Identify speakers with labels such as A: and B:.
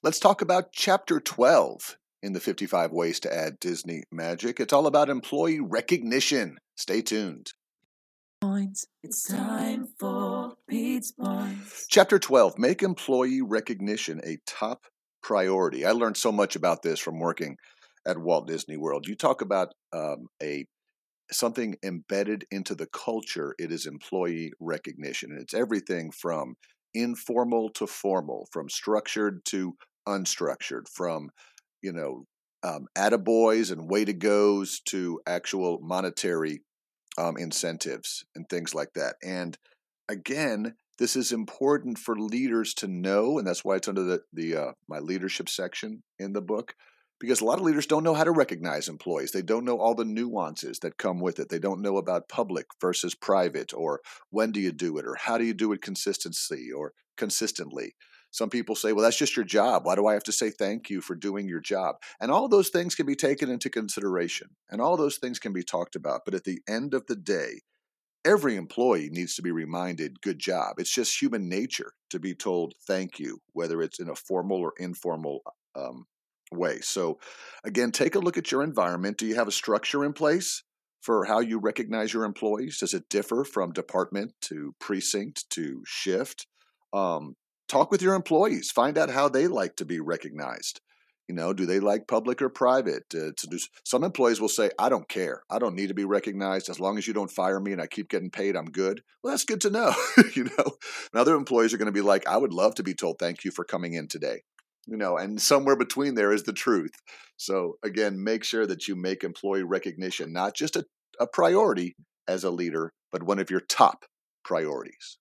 A: Let's talk about chapter 12 in the 55 Ways to Add Disney Magic. It's all about employee recognition. Stay tuned.
B: Points. It's time for Pete's Points.
A: Chapter 12 Make employee recognition a top priority. I learned so much about this from working at Walt Disney World. You talk about um, a something embedded into the culture, it is employee recognition. And it's everything from informal to formal, from structured to unstructured, from, you know, um, attaboys and way to goes to actual monetary um, incentives and things like that. And again, this is important for leaders to know, and that's why it's under the, the uh, my leadership section in the book because a lot of leaders don't know how to recognize employees. They don't know all the nuances that come with it. They don't know about public versus private, or when do you do it, or how do you do it consistency or consistently. Some people say, well, that's just your job. Why do I have to say thank you for doing your job? And all those things can be taken into consideration and all those things can be talked about. But at the end of the day, every employee needs to be reminded good job. It's just human nature to be told thank you, whether it's in a formal or informal um, way. So, again, take a look at your environment. Do you have a structure in place for how you recognize your employees? Does it differ from department to precinct to shift? Um, talk with your employees. Find out how they like to be recognized. You know, do they like public or private? Uh, to do, some employees will say, "I don't care. I don't need to be recognized as long as you don't fire me and I keep getting paid. I'm good." Well, that's good to know. you know, and other employees are going to be like, "I would love to be told thank you for coming in today." You know, and somewhere between there is the truth. So again, make sure that you make employee recognition not just a, a priority as a leader, but one of your top priorities.